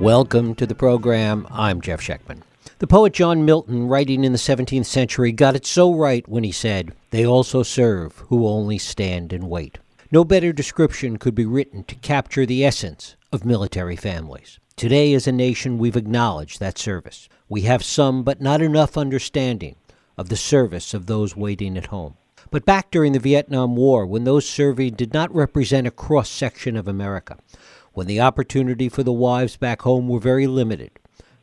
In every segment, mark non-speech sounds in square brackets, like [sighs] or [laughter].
Welcome to the program. I'm Jeff Schechtman. The poet John Milton, writing in the 17th century, got it so right when he said, They also serve who only stand and wait. No better description could be written to capture the essence of military families. Today, as a nation, we've acknowledged that service. We have some, but not enough understanding of the service of those waiting at home. But back during the Vietnam War, when those serving did not represent a cross section of America, when the opportunity for the wives back home were very limited,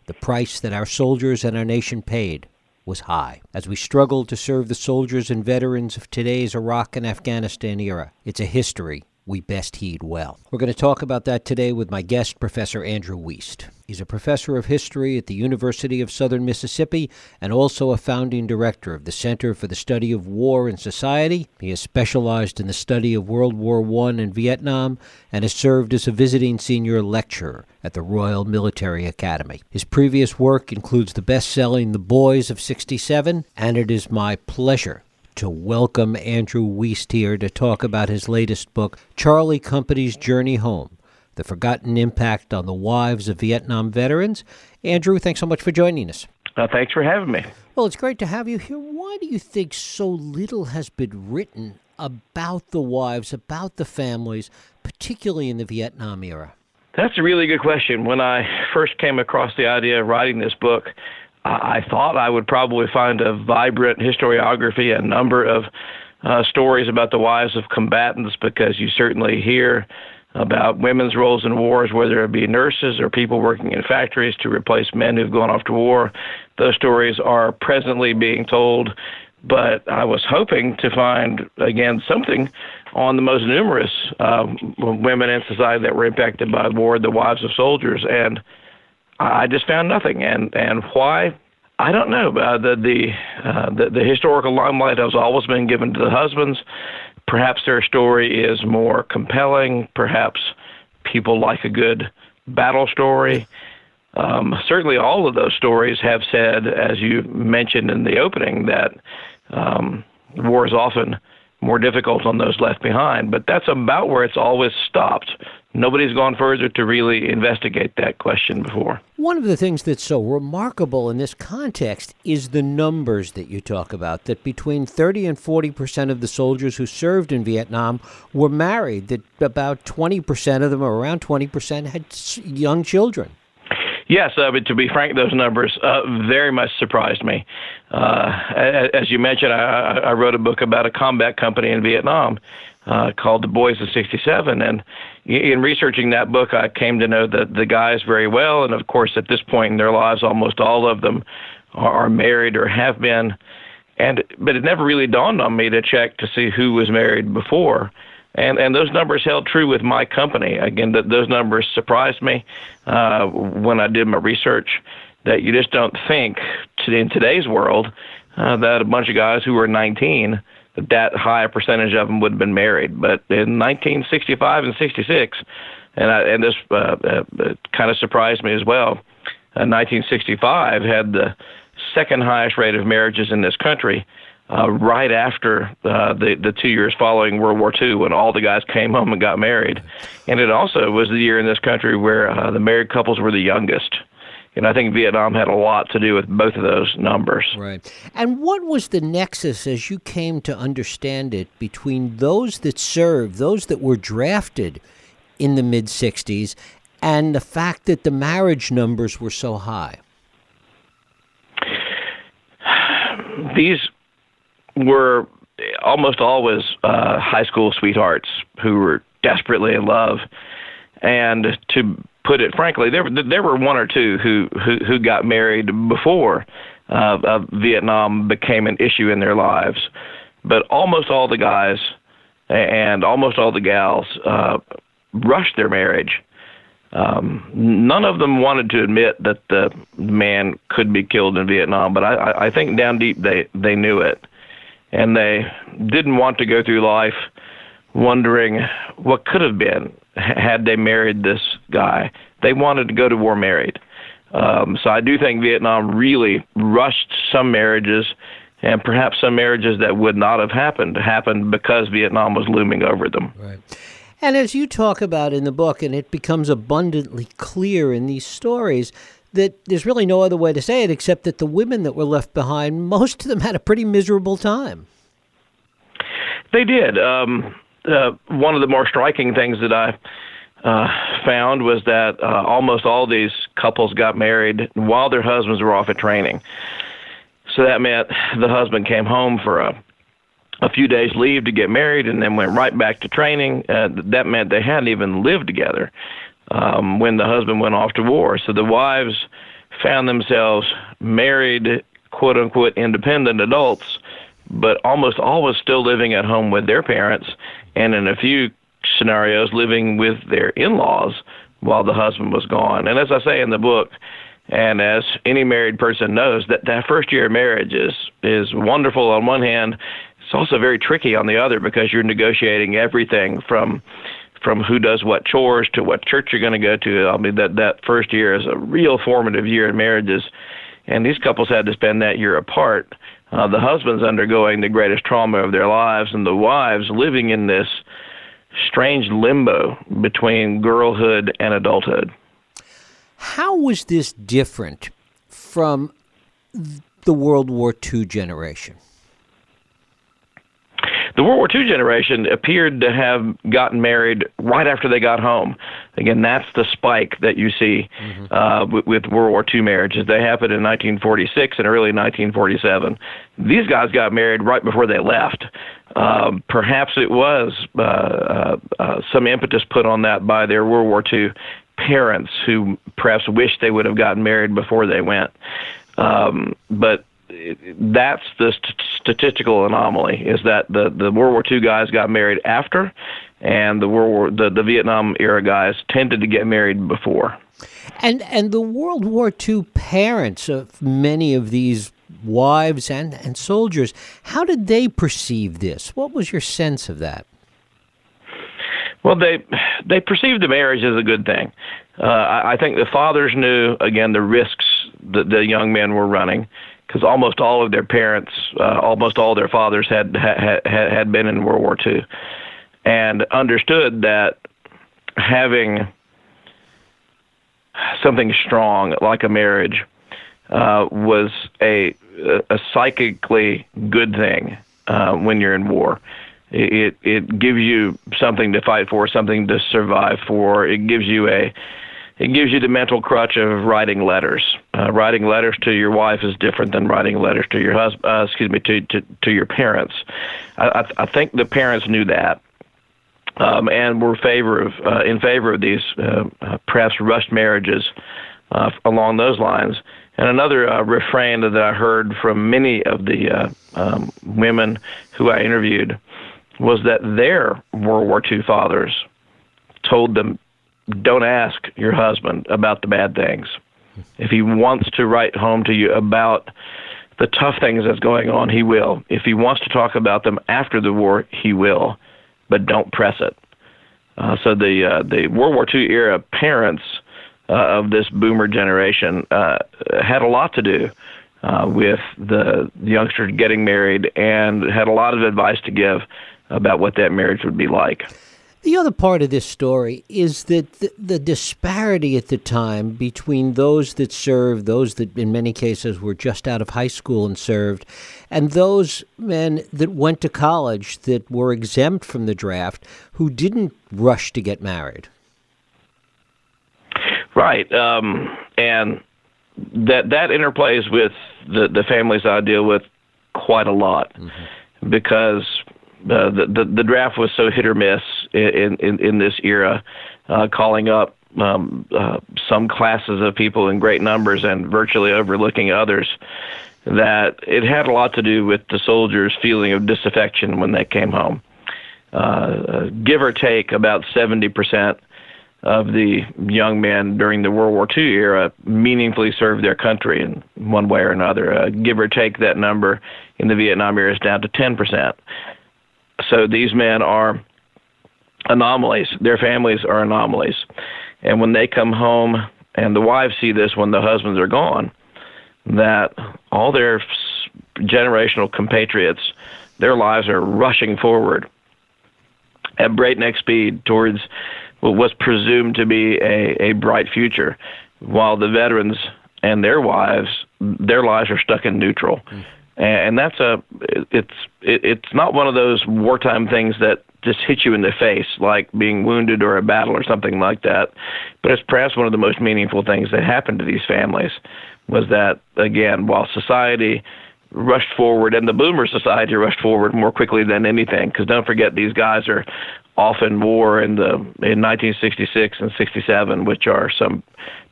the price that our soldiers and our nation paid was high. As we struggle to serve the soldiers and veterans of today's Iraq and Afghanistan era, it's a history we best heed well. We're going to talk about that today with my guest, Professor Andrew Wiest. He's a professor of history at the University of Southern Mississippi and also a founding director of the Center for the Study of War and Society. He has specialized in the study of World War I and Vietnam and has served as a visiting senior lecturer at the Royal Military Academy. His previous work includes the best selling The Boys of 67, and it is my pleasure to welcome Andrew Wiest here to talk about his latest book, Charlie Company's Journey Home The Forgotten Impact on the Wives of Vietnam Veterans. Andrew, thanks so much for joining us. Uh, thanks for having me. Well, it's great to have you here. Why do you think so little has been written about the wives, about the families, particularly in the Vietnam era? That's a really good question. When I first came across the idea of writing this book, I thought I would probably find a vibrant historiography, a number of uh, stories about the wives of combatants, because you certainly hear about women's roles in wars, whether it be nurses or people working in factories to replace men who've gone off to war. Those stories are presently being told, but I was hoping to find, again, something on the most numerous uh, women in society that were impacted by war, the wives of soldiers. And I just found nothing, and and why? I don't know. Uh, the the, uh, the the historical limelight has always been given to the husbands. Perhaps their story is more compelling. Perhaps people like a good battle story. Um, certainly, all of those stories have said, as you mentioned in the opening, that um, war is often more difficult on those left behind. But that's about where it's always stopped nobody's gone further to really investigate that question before. One of the things that's so remarkable in this context is the numbers that you talk about that between 30 and 40 percent of the soldiers who served in Vietnam were married, that about 20 percent of them, or around 20 percent, had young children. Yes, uh, but to be frank, those numbers uh, very much surprised me. Uh, as you mentioned, I, I wrote a book about a combat company in Vietnam uh, called The Boys of 67. And in researching that book, I came to know the, the guys very well. And of course, at this point in their lives, almost all of them are married or have been. And but it never really dawned on me to check to see who was married before. And and those numbers held true with my company. Again, that those numbers surprised me uh, when I did my research. That you just don't think to, in today's world uh, that a bunch of guys who were 19 that that high a percentage of them would have been married. But in 1965 and 66, and I, and this uh, uh, kind of surprised me as well. Uh, 1965 had the second highest rate of marriages in this country. Uh, right after uh, the the two years following World War II, when all the guys came home and got married, and it also was the year in this country where uh, the married couples were the youngest. And I think Vietnam had a lot to do with both of those numbers. Right. And what was the nexus, as you came to understand it, between those that served, those that were drafted in the mid 60s, and the fact that the marriage numbers were so high? [sighs] These were almost always uh, high school sweethearts who were desperately in love. And to put it frankly, there there were one or two who who, who got married before uh, uh, Vietnam became an issue in their lives, but almost all the guys and almost all the gals uh, rushed their marriage. Um, none of them wanted to admit that the man could be killed in Vietnam, but I, I think down deep they they knew it, and they didn't want to go through life wondering what could have been had they married this guy. They wanted to go to war married. Um, so I do think Vietnam really rushed some marriages, and perhaps some marriages that would not have happened happened because Vietnam was looming over them. Right. And as you talk about in the book, and it becomes abundantly clear in these stories, that there's really no other way to say it except that the women that were left behind, most of them had a pretty miserable time. They did. Um, uh, one of the more striking things that I uh, found was that uh, almost all these couples got married while their husbands were off at training. So that meant the husband came home for a a few days leave to get married and then went right back to training. Uh, that meant they hadn't even lived together um, when the husband went off to war. So the wives found themselves married, quote unquote, independent adults, but almost always still living at home with their parents, and in a few scenarios, living with their in laws while the husband was gone. And as I say in the book, and as any married person knows, that that first year of marriage is is wonderful on one hand. It's also very tricky on the other because you're negotiating everything from from who does what chores to what church you're going to go to. I mean that that first year is a real formative year in marriages, and these couples had to spend that year apart. Uh, the husbands undergoing the greatest trauma of their lives, and the wives living in this strange limbo between girlhood and adulthood. How was this different from the World War II generation? The World War II generation appeared to have gotten married right after they got home. Again, that's the spike that you see mm-hmm. uh, with, with World War II marriages. They happened in 1946 and early 1947. These guys got married right before they left. Um, perhaps it was uh, uh, uh, some impetus put on that by their World War II parents who perhaps wished they would have gotten married before they went. Um, but that's the st- statistical anomaly is that the the World War II guys got married after, and the World War the, the Vietnam era guys tended to get married before. And and the World War II parents of many of these wives and, and soldiers, how did they perceive this? What was your sense of that? Well, they they perceived the marriage as a good thing. Uh, I, I think the fathers knew again the risks that the young men were running because almost all of their parents, uh, almost all their fathers had, had had been in World War II, and understood that having something strong like a marriage uh, was a a psychically good thing uh, when you're in war. It it gives you something to fight for, something to survive for. It gives you a it gives you the mental crutch of writing letters. Uh, writing letters to your wife is different than writing letters to your husband. Uh, excuse me, to, to to your parents. I, I, I think the parents knew that, um, and were favor of uh, in favor of these uh, uh, perhaps rushed marriages uh, along those lines. And another uh, refrain that I heard from many of the uh, um, women who I interviewed was that their World War II fathers told them don't ask your husband about the bad things. If he wants to write home to you about the tough things that's going on, he will. If he wants to talk about them after the war, he will, but don't press it. Uh, so the uh, the World War II era parents uh, of this boomer generation uh, had a lot to do uh, with the, the youngsters getting married and had a lot of advice to give about what that marriage would be like. The other part of this story is that the, the, disparity at the time between those that served, those that in many cases were just out of high school and served, and those men that went to college that were exempt from the draft who didn't rush to get married. Right. Um, and that that interplays with the, the families I deal with quite a lot mm-hmm. because uh, the, the the draft was so hit or miss in in, in this era, uh, calling up um, uh, some classes of people in great numbers and virtually overlooking others. That it had a lot to do with the soldiers' feeling of disaffection when they came home. Uh, give or take, about seventy percent of the young men during the World War II era meaningfully served their country in one way or another. Uh, give or take that number in the Vietnam era is down to 10%. So these men are anomalies. Their families are anomalies. And when they come home, and the wives see this when the husbands are gone, that all their generational compatriots, their lives are rushing forward at breakneck speed towards what was presumed to be a, a bright future, while the veterans and their wives, their lives are stuck in neutral. Mm. And that's a, it's, it's not one of those wartime things that just hit you in the face, like being wounded or a battle or something like that. But it's perhaps one of the most meaningful things that happened to these families was that, again, while society rushed forward, and the boomer society rushed forward more quickly than anything. Because don't forget, these guys are off in war in the in 1966 and 67, which are some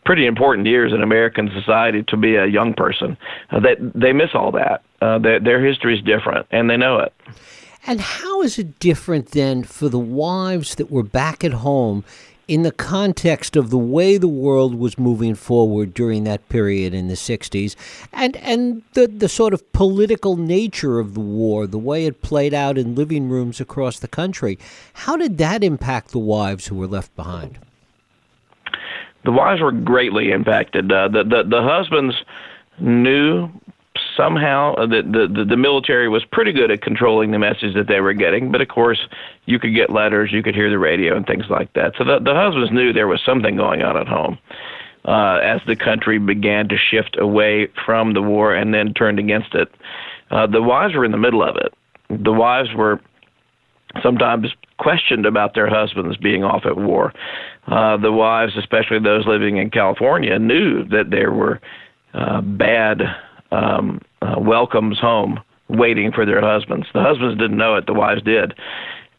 pretty important years in American society to be a young person. Uh, they they miss all that. Uh, their their history is different, and they know it. And how is it different then for the wives that were back at home in the context of the way the world was moving forward during that period in the 60s and and the the sort of political nature of the war the way it played out in living rooms across the country? How did that impact the wives who were left behind? The wives were greatly impacted. Uh, the, the the husbands knew somehow uh, the, the the military was pretty good at controlling the message that they were getting. But of course, you could get letters, you could hear the radio, and things like that. So the, the husbands knew there was something going on at home. Uh, as the country began to shift away from the war and then turned against it, uh, the wives were in the middle of it. The wives were sometimes questioned about their husbands being off at war. Uh, the wives, especially those living in California, knew that there were uh, bad um, uh, welcomes home waiting for their husbands. The husbands didn't know it, the wives did.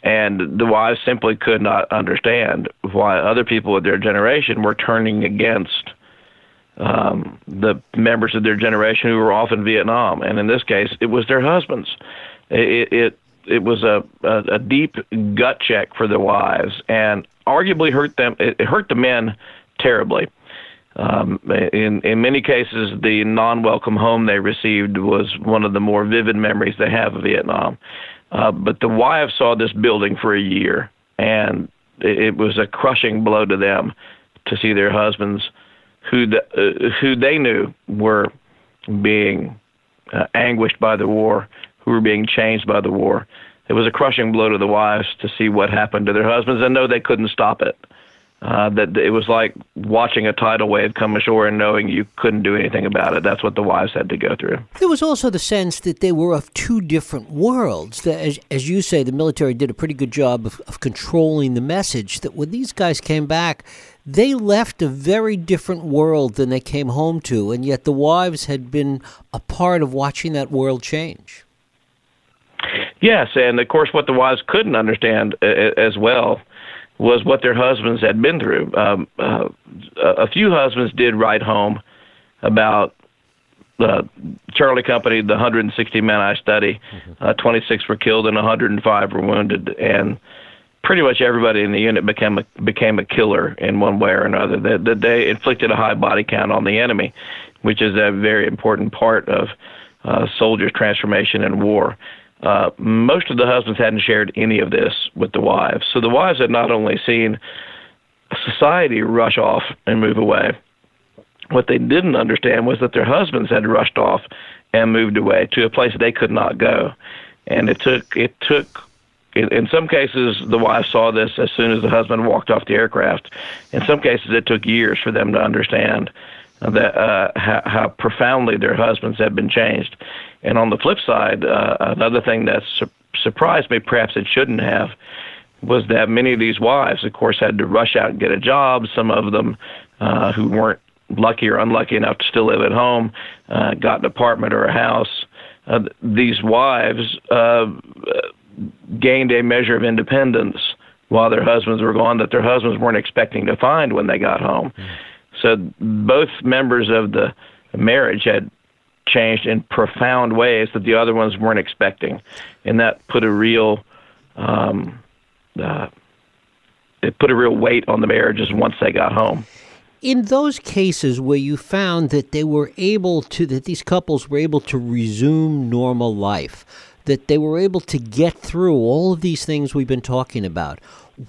And the wives simply could not understand why other people of their generation were turning against um, the members of their generation who were off in Vietnam. And in this case, it was their husbands. It, it, it was a, a, a deep gut check for the wives and arguably hurt them. It hurt the men terribly. Um, in in many cases, the non-welcome home they received was one of the more vivid memories they have of Vietnam. Uh, but the wives saw this building for a year, and it, was a crushing blow to them to see their husbands, who the, uh, who they knew were being uh, anguished by the war, who were being changed by the war. It was a crushing blow to the wives to see what happened to their husbands and know they couldn't stop it uh, that it was like watching a tidal wave come ashore and knowing you couldn't do anything about it. That's what the wives had to go through. There was also the sense that they were of two different worlds. That, as, as you say, the military did a pretty good job of, of controlling the message. That when these guys came back, they left a very different world than they came home to, and yet the wives had been a part of watching that world change. Yes, and of course, what the wives couldn't understand uh, as well was what their husbands had been through. Um, uh, a few husbands did write home about the Charlie Company, the 160 men I study. Mm-hmm. Uh, 26 were killed and 105 were wounded, and pretty much everybody in the unit became a, became a killer in one way or another. That they, they inflicted a high body count on the enemy, which is a very important part of uh, soldiers' transformation in war. Uh, most of the husbands hadn't shared any of this with the wives. So the wives had not only seen society rush off and move away, what they didn't understand was that their husbands had rushed off and moved away to a place they could not go. And it took it took in, some cases the wives saw this as soon as the husband walked off the aircraft. In some cases it took years for them to understand that uh, how, how profoundly their husbands had been changed. And on the flip side, uh, another thing that su- surprised me, perhaps it shouldn't have, was that many of these wives, of course, had to rush out and get a job. Some of them uh, who weren't lucky or unlucky enough to still live at home uh, got an apartment or a house. Uh, these wives uh, gained a measure of independence while their husbands were gone that their husbands weren't expecting to find when they got home. Mm. So both members of the marriage had changed in profound ways that the other ones weren't expecting, and that put a real um, uh, it put a real weight on the marriages once they got home. In those cases where you found that they were able to, that these couples were able to resume normal life, that they were able to get through all of these things we've been talking about,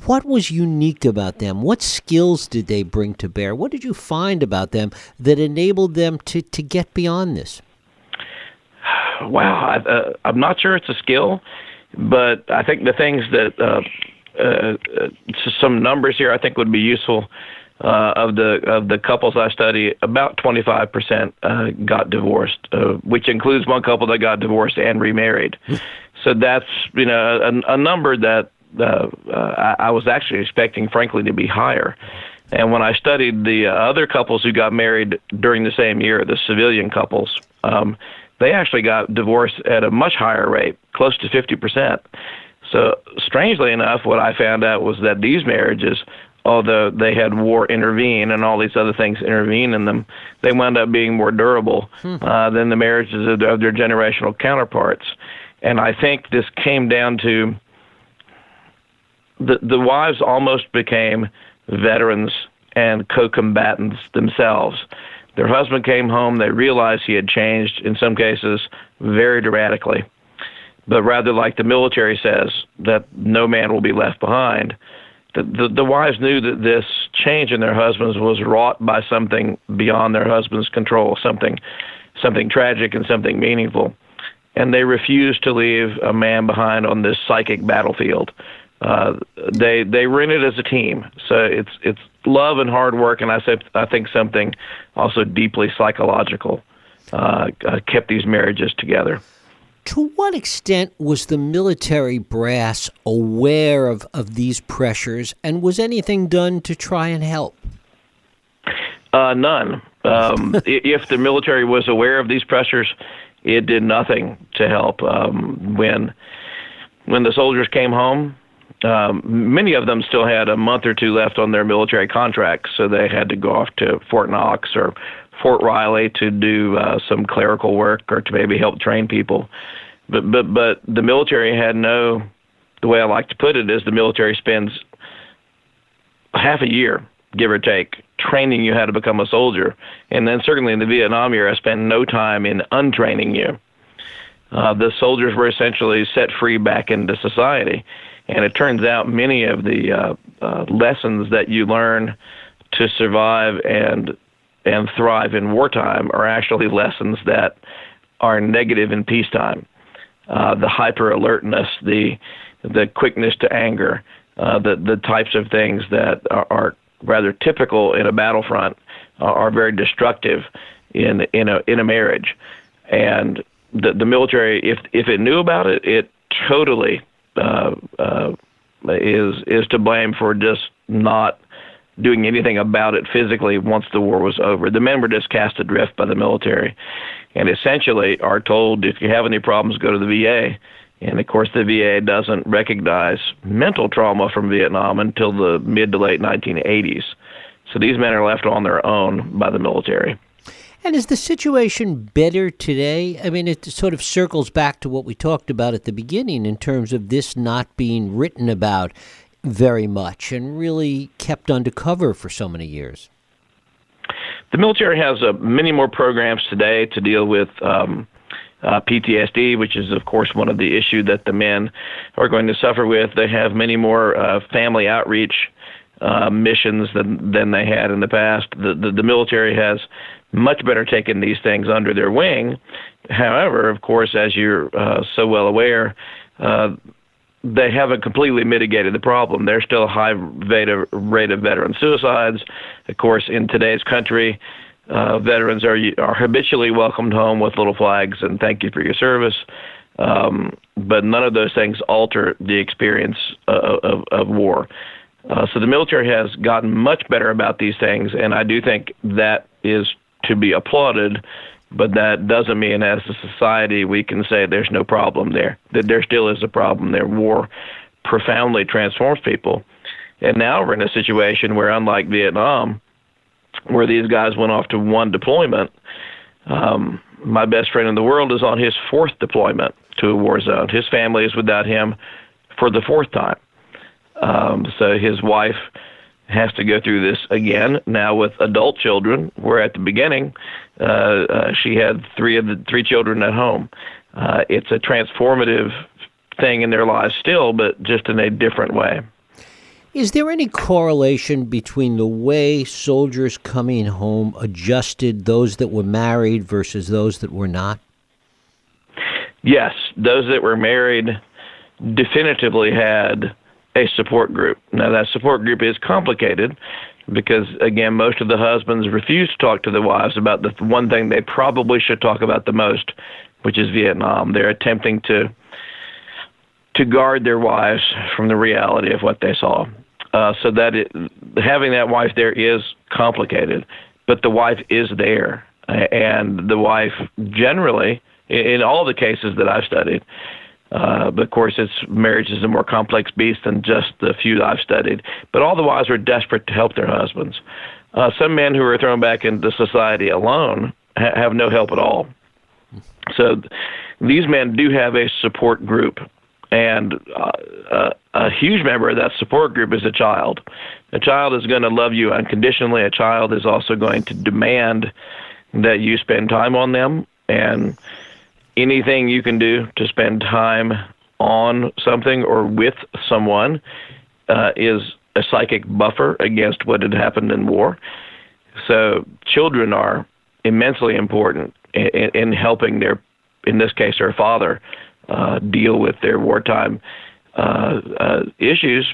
what was unique about them? What skills did they bring to bear? What did you find about them that enabled them to, to get beyond this? Wow, I, uh, I'm not sure it's a skill, but I think the things that uh, uh, uh, some numbers here I think would be useful. Uh, of the of the couples I study, about 25% uh, got divorced, uh, which includes one couple that got divorced and remarried. [laughs] so that's you know a, a number that uh, uh, I, I was actually expecting, frankly, to be higher. And when I studied the other couples who got married during the same year, the civilian couples, um, they actually got divorced at a much higher rate, close to 50%. So, strangely enough, what I found out was that these marriages although they had war intervene and all these other things intervene in them, they wound up being more durable hmm. uh, than the marriages of, of their generational counterparts. And I think this came down to the the wives almost became veterans and co-combatants themselves. Their husband came home, they realized he had changed in some cases very dramatically. But rather like the military says that no man will be left behind, the, the, the wives knew that this change in their husbands was wrought by something beyond their husband's control, something something tragic and something meaningful. And they refused to leave a man behind on this psychic battlefield. Uh, they they in it as a team. So it's it's love and hard work, and I said I think something also deeply psychological uh, uh, kept these marriages together. To what extent was the military brass aware of, of these pressures, and was anything done to try and help? Uh, none. Um, [laughs] if the military was aware of these pressures, it did nothing to help. Um, when when the soldiers came home, um, many of them still had a month or two left on their military contracts, so they had to go off to Fort Knox or Fort Riley to do uh, some clerical work or to maybe help train people. But but but the military had no. The way I like to put it is the military spends half a year, give or take, training you how to become a soldier, and then certainly in the Vietnam era, spent no time in untraining you. Uh, the soldiers were essentially set free back into society, and it turns out many of the uh, uh, lessons that you learn to survive and and thrive in wartime are actually lessons that are negative in peacetime. Uh, the hyper alertness, the the quickness to anger, uh, the the types of things that are, are rather typical in a battlefront uh, are very destructive in in a in a marriage, and the the military if if it knew about it, it totally uh, uh, is is to blame for just not doing anything about it physically once the war was over. The men were just cast adrift by the military and essentially are told if you have any problems, go to the VA. And of course, the VA doesn't recognize mental trauma from Vietnam until the mid to late 1980s. So these men are left on their own by the military. And is the situation better today? I mean, it sort of circles back to what we talked about at the beginning in terms of this not being written about very much and really kept undercover for so many years. The military has uh, many more programs today to deal with um, uh, PTSD, which is, of course, one of the issues that the men are going to suffer with. They have many more uh, family outreach uh, missions than than they had in the past. The, the the military has much better taking these things under their wing. However, of course, as you're uh, so well aware, uh, they haven't completely mitigated the problem. There's still a high rate of, rate of veteran suicides. Of course, in today's country, uh, veterans are are habitually welcomed home with little flags and thank you for your service. Um, but none of those things alter the experience uh, of, of war. Uh, so the military has gotten much better about these things, and I do think that is to be applauded but that doesn't mean as a society we can say there's no problem there. That there still is a problem there. War profoundly transforms people. And now we're in a situation where, unlike Vietnam, where these guys went off to one deployment, um, my best friend in the world is on his fourth deployment to a war zone. His family is without him for the fourth time. Um, so his wife has to go through this again now with adult children. Where at the beginning, uh, uh, she had three of the three children at home. Uh, it's a transformative thing in their lives still, but just in a different way. Is there any correlation between the way soldiers coming home adjusted those that were married versus those that were not? Yes, those that were married definitively had a support group. Now, that support group is complicated because, again, most of the husbands refuse to talk to the wives about the one thing they probably should talk about the most, which is Vietnam. They're attempting to to guard their wives from the reality of what they saw. Uh, so that it, having that wife there is complicated, but the wife is there, and the wife generally, in all the cases that I've studied, uh, but of course, it's marriage is a more complex beast than just the few I've studied. But all the wives are desperate to help their husbands. Uh, some men who are thrown back into society alone ha- have no help at all. So these men do have a support group, and uh, a, a huge member of that support group is a child. A child is going to love you unconditionally. A child is also going to demand that you spend time on them and anything you can do to spend time on something or with someone uh, is a psychic buffer against what had happened in war. So children are immensely important in, in helping their, in this case, their father uh, deal with their wartime uh, uh, issues,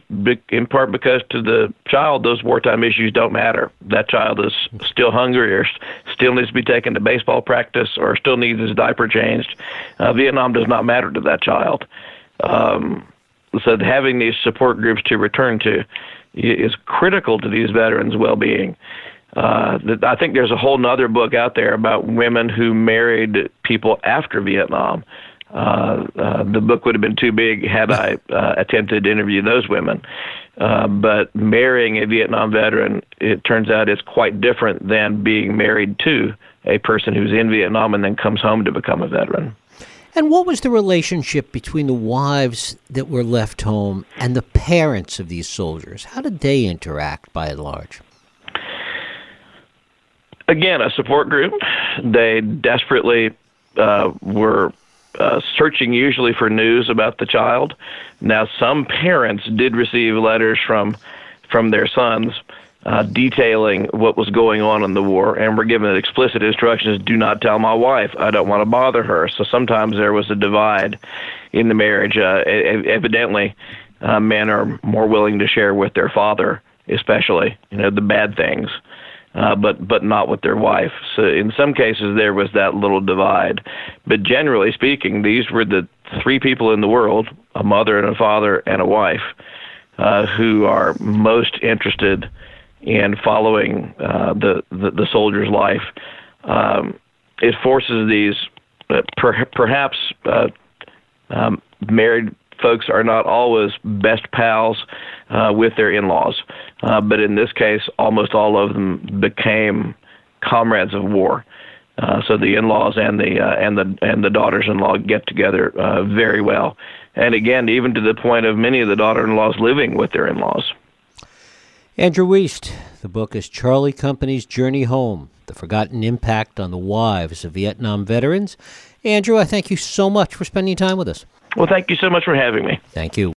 in part because to the child, those wartime issues don't matter. That child is still hungry or still needs to be taken to baseball practice or still needs his diaper changed. Uh, Vietnam does not matter to that child. Um, so having these support groups to return to is critical to these veterans' well-being. Uh, I think there's a whole other book out there about women who married people after Vietnam uh, uh, the book would have been too big had I uh, attempted to interview those women. Uh, but marrying a Vietnam veteran, it turns out, is quite different than being married to a person who's in Vietnam and then comes home to become a veteran. And what was the relationship between the wives that were left home and the parents of these soldiers? How did they interact by and large? Again, a support group. They desperately uh, were uh, searching usually for news about the child. Now, some parents did receive letters from from their sons uh, detailing what was going on in the war, and were given explicit instructions: "Do not tell my wife. I don't want to bother her." So sometimes there was a divide in the marriage. Uh, evidently, uh, men are more willing to share with their father, especially you know the bad things uh, but but not with their wife. So in some cases there was that little divide, but generally speaking, these were the three people in the world: a mother and a father and a wife, uh, who are most interested in following uh, the, the the soldier's life. Um, it forces these uh, per, perhaps uh, um, married folks are not always best pals uh, with their in-laws, uh, but in this case, almost all of them became comrades of war. Uh, so the in-laws and the uh, and the and the daughters-in-law get together uh, very well, and again, even to the point of many of the daughter-in-laws living with their in-laws. Andrew Wiest, the book is Charlie Company's Journey Home: The Forgotten Impact on the Wives of Vietnam Veterans. Andrew, I thank you so much for spending time with us. Well, thank you so much for having me. Thank you.